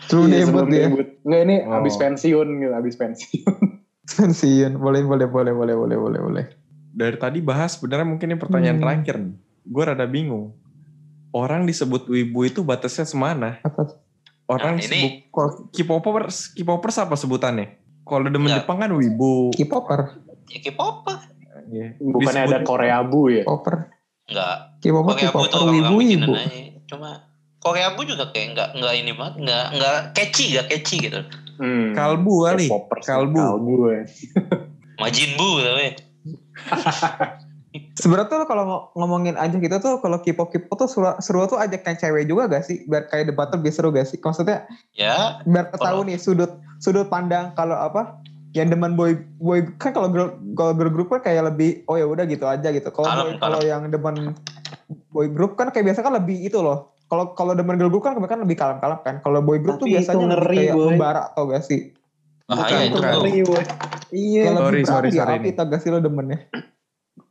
Sebelum Iya, debut sebelum dia. debut. Enggak ini Oh. abis pensiun gitu, abis pensiun. Pensiun. Boleh, boleh, boleh, boleh, boleh, boleh, boleh. dari tadi bahas sebenarnya mungkin ini pertanyaan Hmm. terakhir. Gue rada bingung. Orang disebut wibu itu batasnya semana? Apa? Orang Nah, ini- kalau K-popers, K-popers apa sebutannya? Kalau demen Nggak. Jepang kan wibu. K-popper. ya K-pop Iya. Bukannya ada Korea Bu ya? Popper. enggak K-popper, Korea Bu K-popper, wibu, wibu. cuma Korea Bu juga kayak enggak enggak ini banget enggak enggak catchy enggak catchy gitu Hmm. Kalbu kali. Kalbu. Kalbu ya. Majin Bu tapi Sebenarnya tuh kalau ngo- ngomongin aja gitu tuh kalau K-pop K-pop tuh seru, seru tuh ajak yang cewek juga gak sih? Biar kayak debat tuh lebih seru gak sih? Maksudnya Ya, biar Kalau- tahu nih sudut sudut pandang kalau apa yang demen boy boy kan kalau girl kalau girl group kan kayak lebih oh ya udah gitu aja gitu. Kalau kalau yang demen boy group kan kayak biasa kan lebih itu loh. Kalau kalau demen girl group kan kebanyakan lebih kalem-kalem kan. Kalau boy group tuh Tapi itu biasanya ngeri, kayak boy. membara tau gak sih? bahaya itu. Ngeri, boy. Iya, Sorry, sorry, sorry api nih. tau gak sih lo demennya?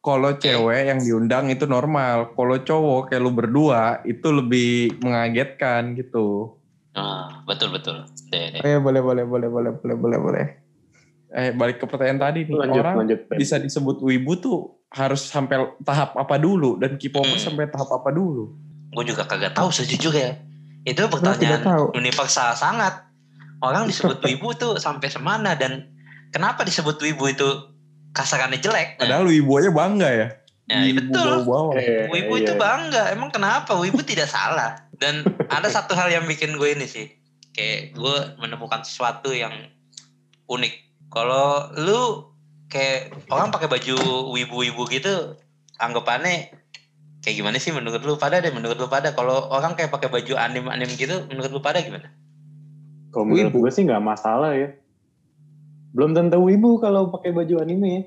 Kalau cewek yang diundang itu normal. Kalau cowok kayak lu berdua itu lebih mengagetkan gitu. Nah, betul betul. Deh, deh. Iya boleh boleh boleh boleh boleh boleh boleh. Eh balik ke pertanyaan tadi nih. Lanjut, Orang lanjut. Bisa disebut wibu tuh harus sampai tahap apa dulu dan K-popers Hmm. sampai tahap apa dulu? Gue juga kagak tahu sejujurnya. Itu tidak pertanyaan universal sangat. Orang disebut wibu tuh sampai semana dan kenapa disebut wibu itu kasarannya jelek? Nah, Padahal wibu aja bangga ya. ya, Wibu betul. bawah-bawah. Eh, Wibu iya. itu bangga. Emang kenapa? Wibu tidak salah. Dan ada satu hal yang bikin gue ini sih. Kayak gue menemukan sesuatu yang unik. Kalau lu kayak orang pakai baju wibu-wibu gitu, anggapannya kayak gimana sih menurut lu pada deh menurut lu pada kalau orang kayak pakai baju anim-anim gitu menurut lu pada gimana? Kalau menurut Wibu. gue sih nggak masalah ya. Belum tentu wibu kalau pakai baju anime ya.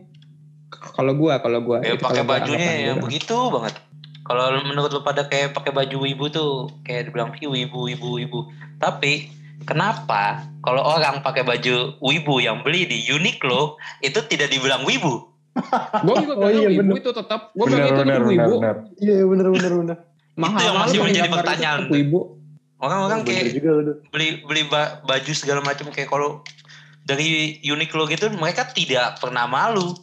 Kalau gua kalau gua Ya pakai gua bajunya yang gua. begitu banget. Kalau menurut lu pada kayak pakai baju wibu tuh kayak dibilang "Ih, wibu wibu wibu. Tapi kenapa kalau orang pakai baju wibu yang beli di Uniqlo itu tidak dibilang wibu? Gue juga Oh bilang iya, ibu bener. itu tetap. Gue bilang itu benar itu benar ibu. benar. Iya bener bener bener. Mahal Itu yang masih menjadi pertanyaan. tetap Ibu. Orang-orang Oh, bener kayak juga beli beli ba- baju segala macam kayak kalau dari Uniqlo gitu mereka tidak pernah malu.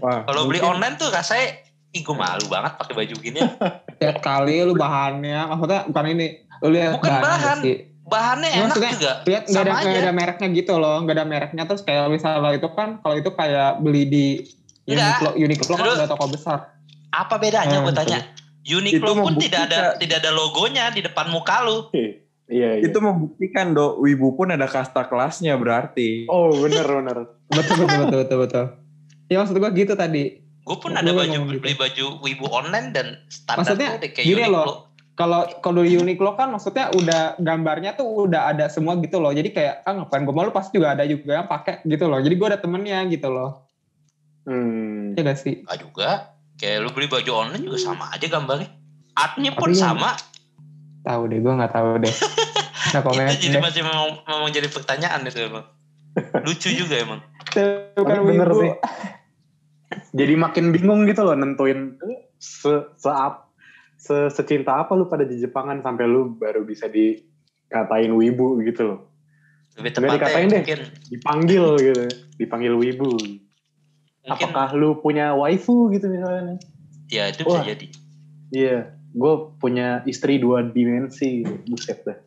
Kalau beli online tuh rasanya Ih gue malu banget pakai baju gini. Lihat kali lu bahannya, maksudnya bukan ini. Lu lihat Bukan bahannya bahan. sih. Bahannya Ya, enak maksudnya juga. Lihat nggak ada aja. ada mereknya gitu loh, nggak ada mereknya terus kayak misalnya itu kan kalau itu kayak beli di Enggak. Uniqlo, Uniqlo kan udah toko besar. Apa bedanya gue tanya? Uniqlo pun tidak ada tidak ada logonya di depan muka lu. Iya iya. Itu membuktikan do wibu pun ada kasta kelasnya berarti. Oh bener bener. Betul betul betul betul betul. Ya maksud gua gitu tadi. Gue pun ada baju gitu. beli baju wibu online dan standar Maksudnya, tuh kayak gini Uniqlo. loh. Kalau kalau di Uniqlo kan maksudnya udah gambarnya tuh udah ada semua gitu loh. Jadi kayak ah ngapain gue malu pasti juga ada juga yang pakai gitu loh. Jadi gue ada temennya gitu loh. Hmm. Ya gak sih? Enggak juga. Kayak lu beli baju online juga sama aja gambarnya. Artnya pun Tapi yang- sama. Tahu deh, gue nggak tahu deh. Nah komen jadi deh. masih memang, memang jadi pertanyaan itu emang. Lucu juga emang. Bukan Tapi bener wibu. sih. Jadi makin bingung gitu loh nentuin se se se secinta apa lu pada di Jepangan sampai lu baru bisa dikatain wibu gitu loh. Lebih Nggak dikatain tepatnya deh. mungkin Dipanggil gitu, dipanggil wibu. mungkin Apakah lu punya waifu gitu misalnya? ya itu bisa Wah. jadi. Iya, gue punya istri dua dimensi, buset dah.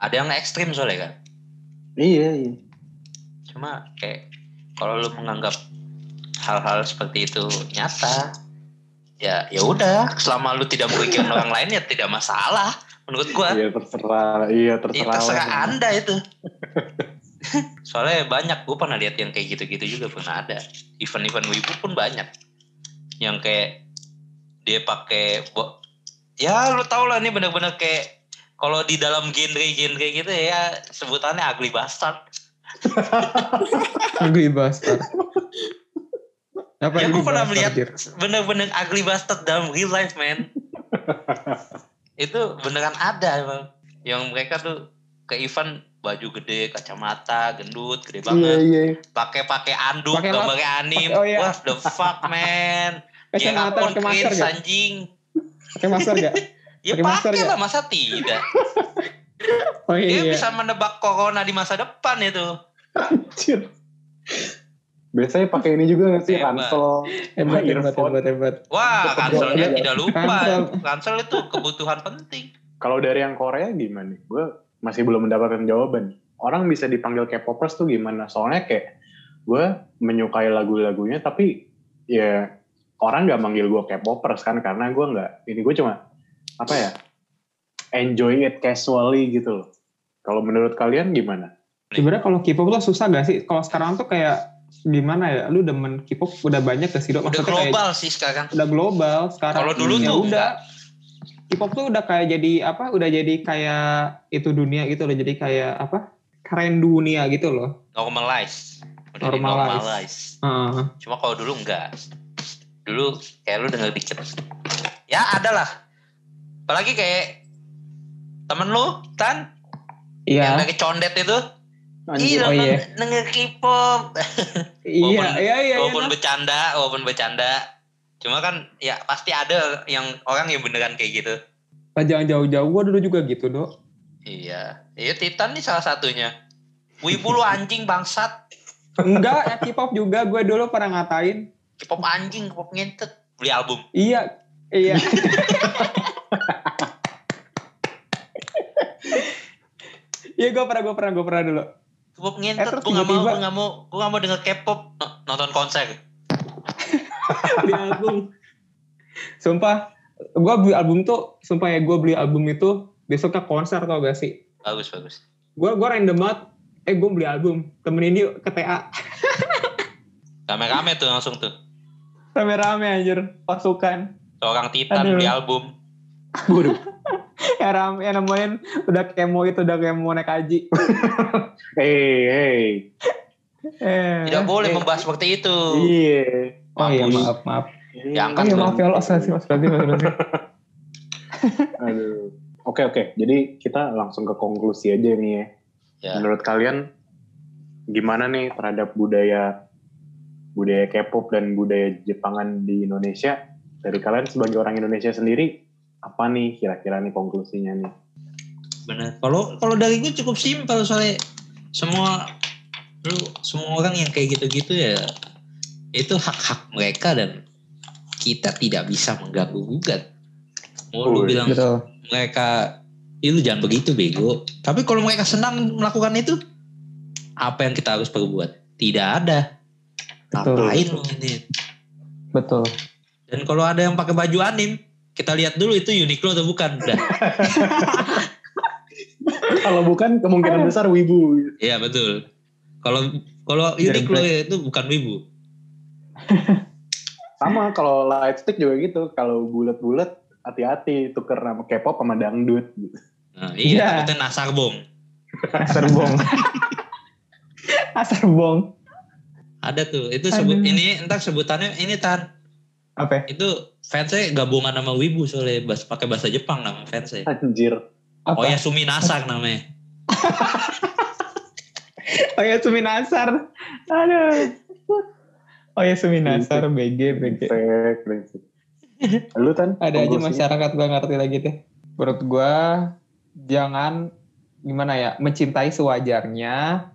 Ada yang ekstrim soalnya kan. Iya, iya. Cuma kayak kalau lu menganggap hal-hal seperti itu nyata, ya ya udah. Selama lu tidak merugikan orang lain ya tidak masalah. Menurut gua, Iya terserah, iya ya, terserah. terserah lah. anda itu. Soalnya banyak, gue pernah lihat yang kayak gitu-gitu juga pernah ada. Event-event wibu pun banyak. Yang kayak dia pakai ya lu tau lah ini bener-bener kayak kalau di dalam genre-genre gitu ya sebutannya ugly bastard. Ugly bastard. Apa ya gue pernah melihat bener-bener ugly bastard dalam real life man. itu beneran ada emang. Yang mereka tuh ke event baju gede, kacamata, gendut, gede Iya, banget. iya. pakai pakai anduk gambarnya anim oh iya. what the fuck man Kacamata pakai masker anjing Pakai masker gak? ya Pakai masker nggak? lah masa tidak Oh dia iya. bisa menebak corona di masa depan itu Anjir. Biasanya pakai ini juga nggak sih, ransel, Hebat, hebat, hebat, hebat. wah ranselnya tidak lupa Ransel. ransel itu kebutuhan penting Kalau dari yang Korea gimana? Gue masih belum mendapatkan jawaban. Orang bisa dipanggil K-popers tuh gimana? Soalnya kayak gue menyukai lagu-lagunya, tapi ya orang nggak manggil gue K-popers kan karena gue nggak. Ini gue cuma apa ya? Enjoy it casually gitu loh. Kalau menurut kalian gimana? Sebenarnya kalau K-pop tuh susah gak sih? Kalau sekarang tuh kayak gimana ya? Lu demen K-pop udah banyak ke sih? Udah Maksudnya kayak global sih sekarang. udah global sekarang. Kalau dulu ya tuh udah. K-pop tuh udah kayak jadi apa? Udah jadi kayak itu dunia gitu loh. Jadi kayak apa? Keren dunia gitu loh. normalize. Udah Normalize. normalize. Heeh. Cuma kalau dulu enggak. Dulu kayak lu denger dikit. Ya ada lah. Apalagi kayak temen lu, Tan, yang Iya. lagi condet itu. Anjir. Ih, Oh, iya. denger K-pop. Iya, Walaupun- iya, iya. walaupun iya. bercanda, walaupun bercanda. Cuma kan ya pasti ada yang orang yang beneran kayak gitu. Nah, jangan jauh-jauh. Gua dulu juga gitu, Dok. Iya. Iya Titan nih salah satunya. Wibu lu anjing bangsat. Enggak, ya K-pop juga gue dulu pernah ngatain. K-pop anjing, K-pop ngentet. Beli album. Iya, iya. Iya gue pernah, gue pernah, gue pernah dulu. K-pop Eh, ngentet. terus gue gak mau, gue gak mau, gue gak mau denger K-pop. Nonton konser. Beli album. Sumpah, gue beli album tuh, sumpah ya gue beli album itu besoknya konser tau gak sih? Bagus, bagus. Gue gue random banget, eh gue beli album, temenin yuk ke TA. Rame-rame tuh langsung tuh. Rame-rame anjir, pasukan. Seorang Titan Aduh. beli album. Waduh. Ya rame, yang nemuin udah kemo itu, udah kemo naik haji. Hey, hey. Eh, Tidak boleh eh, membahas seperti itu. Iya. Oh iya, maaf, maaf. Ya, Oh angkat iya, tuh. maaf ya, Allah, sih, mas, berarti, mas, berarti. Aduh. Oke, oke. Jadi kita langsung ke konklusi aja nih ya. Ya. Menurut kalian gimana nih terhadap budaya budaya K-pop dan budaya Jepangan di Indonesia? Dari kalian sebagai orang Indonesia sendiri, apa nih kira-kira nih konklusinya nih? Bener. Kalau kalau dari gue cukup simpel soalnya semua lu semua orang yang kayak gitu-gitu ya itu hak-hak mereka dan kita tidak bisa mengganggu gugat. Mau lu bilang Betul. mereka Ih, lu jangan begitu bego. Tapi kalau mereka senang melakukan itu, apa yang kita harus perbuat? Tidak ada. Betul. Ngapain lu ini? Betul. Dan kalau ada yang pakai baju anim, kita lihat dulu itu Uniqlo atau bukan. Kalau bukan kemungkinan besar wibu. Iya betul. Kalau kalau Uniqlo ya itu bukan wibu. Sama kalau lightstick juga gitu. Kalau bulat-bulat hati-hati tuker nama K-pop sama dangdut gitu. Nah, Iya. iya, takutnya nasar bong. Asar bong. Asar bong. Ada tuh. Itu sebut Aduh. ini entar sebutannya ini tan. Apa? Itu fansnya gabungan nama wibu soalnya bahas pakai bahasa Jepang nama fansnya. Anjir. Apa? Oh ya Sumi Nasar namanya. Oh ya Suminasar. Aduh. Oh ya Suminasar, BG, BG. Lu kan? Ada aja masyarakat gua ngerti lagi deh. Menurut gua jangan gimana ya mencintai sewajarnya.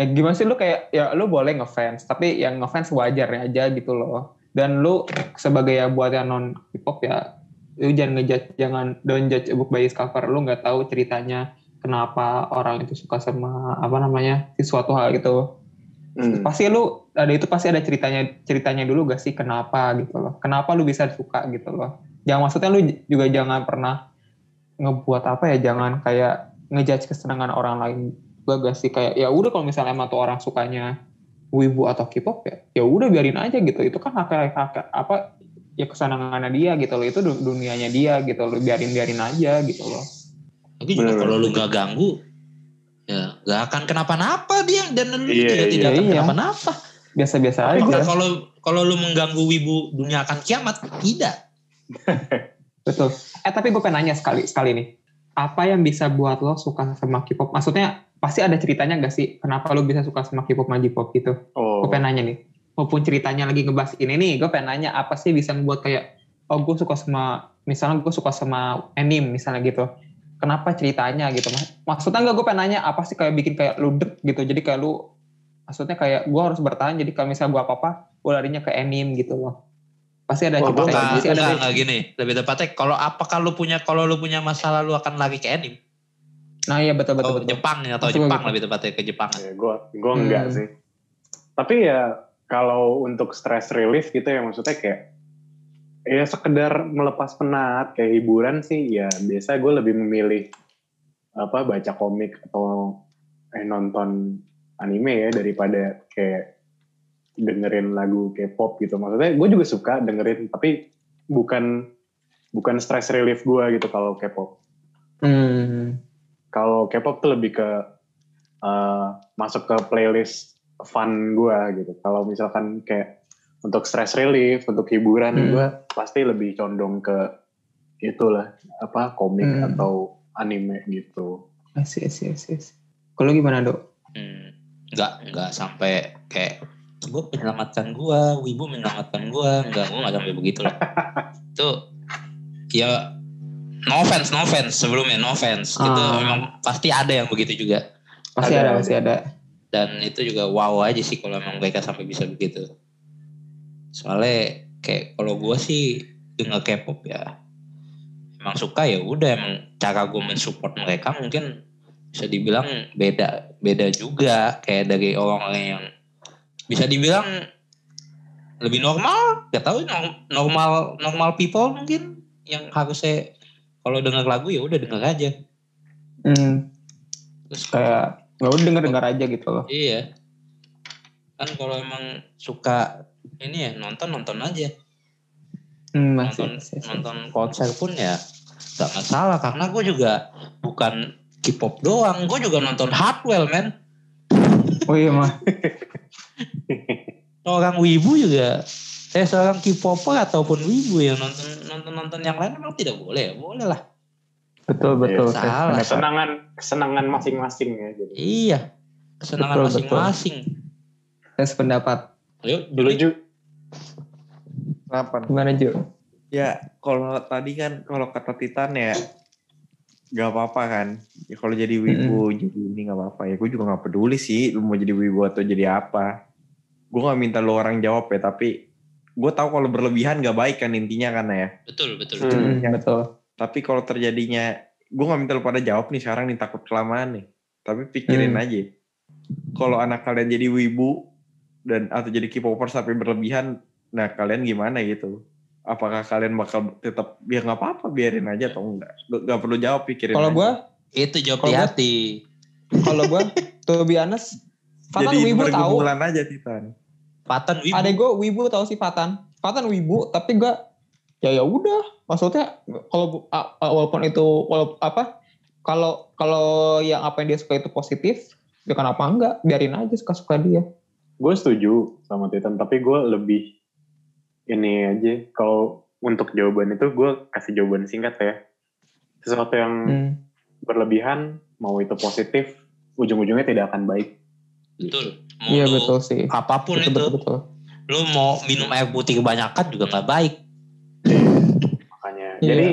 Ya gimana sih lu kayak ya lu boleh ngefans, tapi yang ngefans wajarnya aja gitu loh. Dan lu sebagai ya buat yang non hip hop ya lu jangan ngejudge jangan don't judge a book by its cover. Lu nggak tahu ceritanya kenapa orang itu suka sama apa namanya sesuatu hal gitu. Hmm. pasti lu ada itu pasti ada ceritanya ceritanya dulu gak sih kenapa gitu loh. Kenapa lu bisa suka gitu loh. Jangan maksudnya lu juga jangan pernah ngebuat apa ya jangan kayak ngejudge kesenangan orang lain gak sih kayak ya udah kalau misalnya emang tuh orang sukanya wibu atau K-pop ya ya udah biarin aja gitu itu kan hak, hak, apa ya kesenangannya dia gitu loh itu du- dunianya dia gitu loh biarin biarin aja gitu loh Tapi juga kalau lu nggak ganggu, ya nggak akan kenapa-napa dia dan lu juga iya, tidak akan iya. kenapa-napa. biasa-biasa Tapi aja kalau kalau lu mengganggu wibu dunia akan kiamat, tidak. Betul. Eh tapi gue pengen nanya sekali sekali nih. Apa yang bisa buat lo suka sama K-pop? Maksudnya pasti ada ceritanya gak sih? Kenapa lo bisa suka sama K-pop sama J-pop gitu? Oh. Gue pengen nanya nih. Maupun ceritanya lagi ngebahas ini nih, gue pengen nanya apa sih bisa membuat kayak, oh gue suka sama, misalnya gue suka sama anime misalnya gitu. Kenapa ceritanya gitu? Mas- Maksudnya gak gue pengen nanya apa sih kayak bikin kayak lu deg gitu. Jadi kayak lu, maksudnya kayak gue harus bertahan. Jadi kalau misalnya gue apa-apa, gue larinya ke anime gitu loh. Pasti ada gua ceritanya. Apakah Pasti ada enggak gini, lebih tepatnya kalau apakah lu punya kalau lu punya masalah lu akan lari ke anime Nah iya betul betul. atau betul. Jepang ya, atau Jepang lebih tepatnya ke Jepang. Ya, gue gue enggak Hmm. sih. Tapi ya kalau untuk stress relief gitu ya maksudnya kayak ya sekedar melepas penat kayak hiburan sih ya biasa gue lebih memilih apa baca komik atau eh nonton anime ya daripada kayak dengerin lagu K-pop gitu. Maksudnya gue juga suka dengerin, tapi bukan bukan stress relief gue gitu kalau K-pop. Hmm. Kalau K-pop tuh lebih ke eh, masuk ke playlist fun gue gitu. Kalau misalkan kayak untuk stress relief, untuk hiburan Hmm. gue pasti lebih condong ke itulah apa komik Hmm. atau anime gitu. Asik, asik. asik. Kalau gimana dok? Hmm, nggak nggak sampai kayak gue menyelamatkan gue, wibu menyelamatkan gue, nggak gue nggak sampai begitu lah. Itu ya no offense, no offense sebelumnya no offense. Itu Ah. memang pasti ada yang begitu juga. Pasti Ada, ada, pasti ada. Dan itu juga wow aja sih kalau emang mereka sampai bisa begitu. Soalnya kayak kalau gue sih denger K-pop ya emang suka ya udah emang cara gue mensupport mereka mungkin bisa dibilang beda beda juga kayak dari orang-orang yang bisa dibilang lebih normal gak tahu norm- normal normal people mungkin yang harusnya kalau dengar lagu ya udah denger aja Hmm. terus Kayak nggak udah denger dengar aja gitu loh. Iya. Kan kalau emang suka ini ya nonton nonton aja. Hmm, masih, Nonton masih, masih. nonton konser pun ya gak masalah karena gue juga bukan K-pop doang, gue juga nonton Hardwell men. Oh iya mah. Orang wibu juga eh seorang K-popper ataupun wibu yang nonton nonton nonton yang lain emang tidak boleh ya boleh lah Betul betul. Iya, Saya salah. sependapat. Kesenangan kesenangan masing-masing ya jadi. iya kesenangan Betul, masing-masing Saya sependapat. ayo dulu Setuju. Kenapa? Gimana Ju? Ya, kalau tadi kan kalau kata Titan ya gak apa-apa kan. Ya kalau jadi wibu jadi ini gak apa-apa ya. Gue juga gak peduli sih lu mau jadi wibu atau jadi apa. Gue gak minta lu orang jawab ya, tapi gue tahu kalau berlebihan gak baik kan intinya kan ya. betul betul Hmm. Hmm, Ya. betul. Tapi kalau terjadinya, gue gak minta lu pada jawab nih sekarang nih takut kelamaan nih. Tapi pikirin Hmm. aja. Kalau anak kalian jadi wibu dan atau jadi K-popers tapi berlebihan, nah kalian gimana gitu? Apakah kalian bakal tetap ya nggak apa-apa biarin aja atau enggak? Gak, gak perlu jawab pikirin. Kalau gue, itu jawab Kalau di gua- hati kalau gue, to be honest, Fatan jadi wibu tahu. aja Titan. Patan wibu Adek gue wibu tahu sih Fatan. Fatan wibu, tapi gue ya ya udah. Maksudnya kalau walaupun itu walaupun apa kalau kalau yang apa yang dia suka itu positif, ya kenapa enggak? Biarin aja suka-suka dia. Gue setuju sama Titan, tapi gue lebih ini aja. Kalau untuk jawaban itu gue kasih jawaban singkat ya. Sesuatu yang Hmm. berlebihan, mau itu positif, ujung-ujungnya tidak akan baik. Betul mau Iya betul sih. apa pun Betul, itu betul betul. lu mau minum air putih kebanyakan juga nggak baik Makanya. Iya. Jadi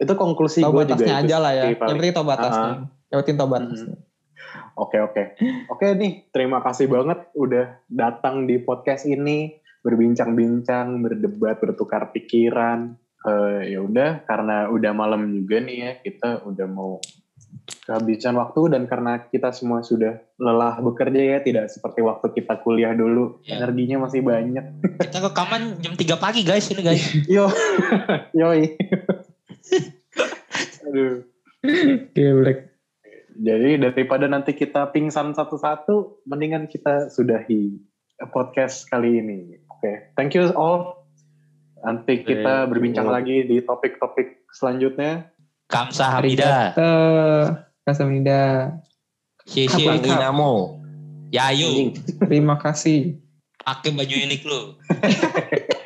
itu konklusi gue juga batasnya itu aja lah ya. Yang penting tahu batasnya. Ah. Yang penting tahu batasnya. Oke oke oke nih terima kasih banget udah datang di podcast ini berbincang-bincang berdebat bertukar pikiran Eh, ya udah karena udah malam juga nih ya kita udah mau kehabisan waktu dan karena kita semua sudah lelah bekerja ya tidak seperti waktu kita kuliah dulu Ya. energinya masih banyak kita rekaman jam 3 pagi guys ini guys yo yoi aduh Geblek. Jadi daripada nanti kita pingsan satu-satu, mendingan kita sudahi podcast kali ini. Oke, thank you all. Nanti kita berbincang lagi di topik-topik selanjutnya. Kamsa Hamida Eh, Kasamida. Sisi? Dinamo. Yayu. Terima kasih. pakai baju unik lu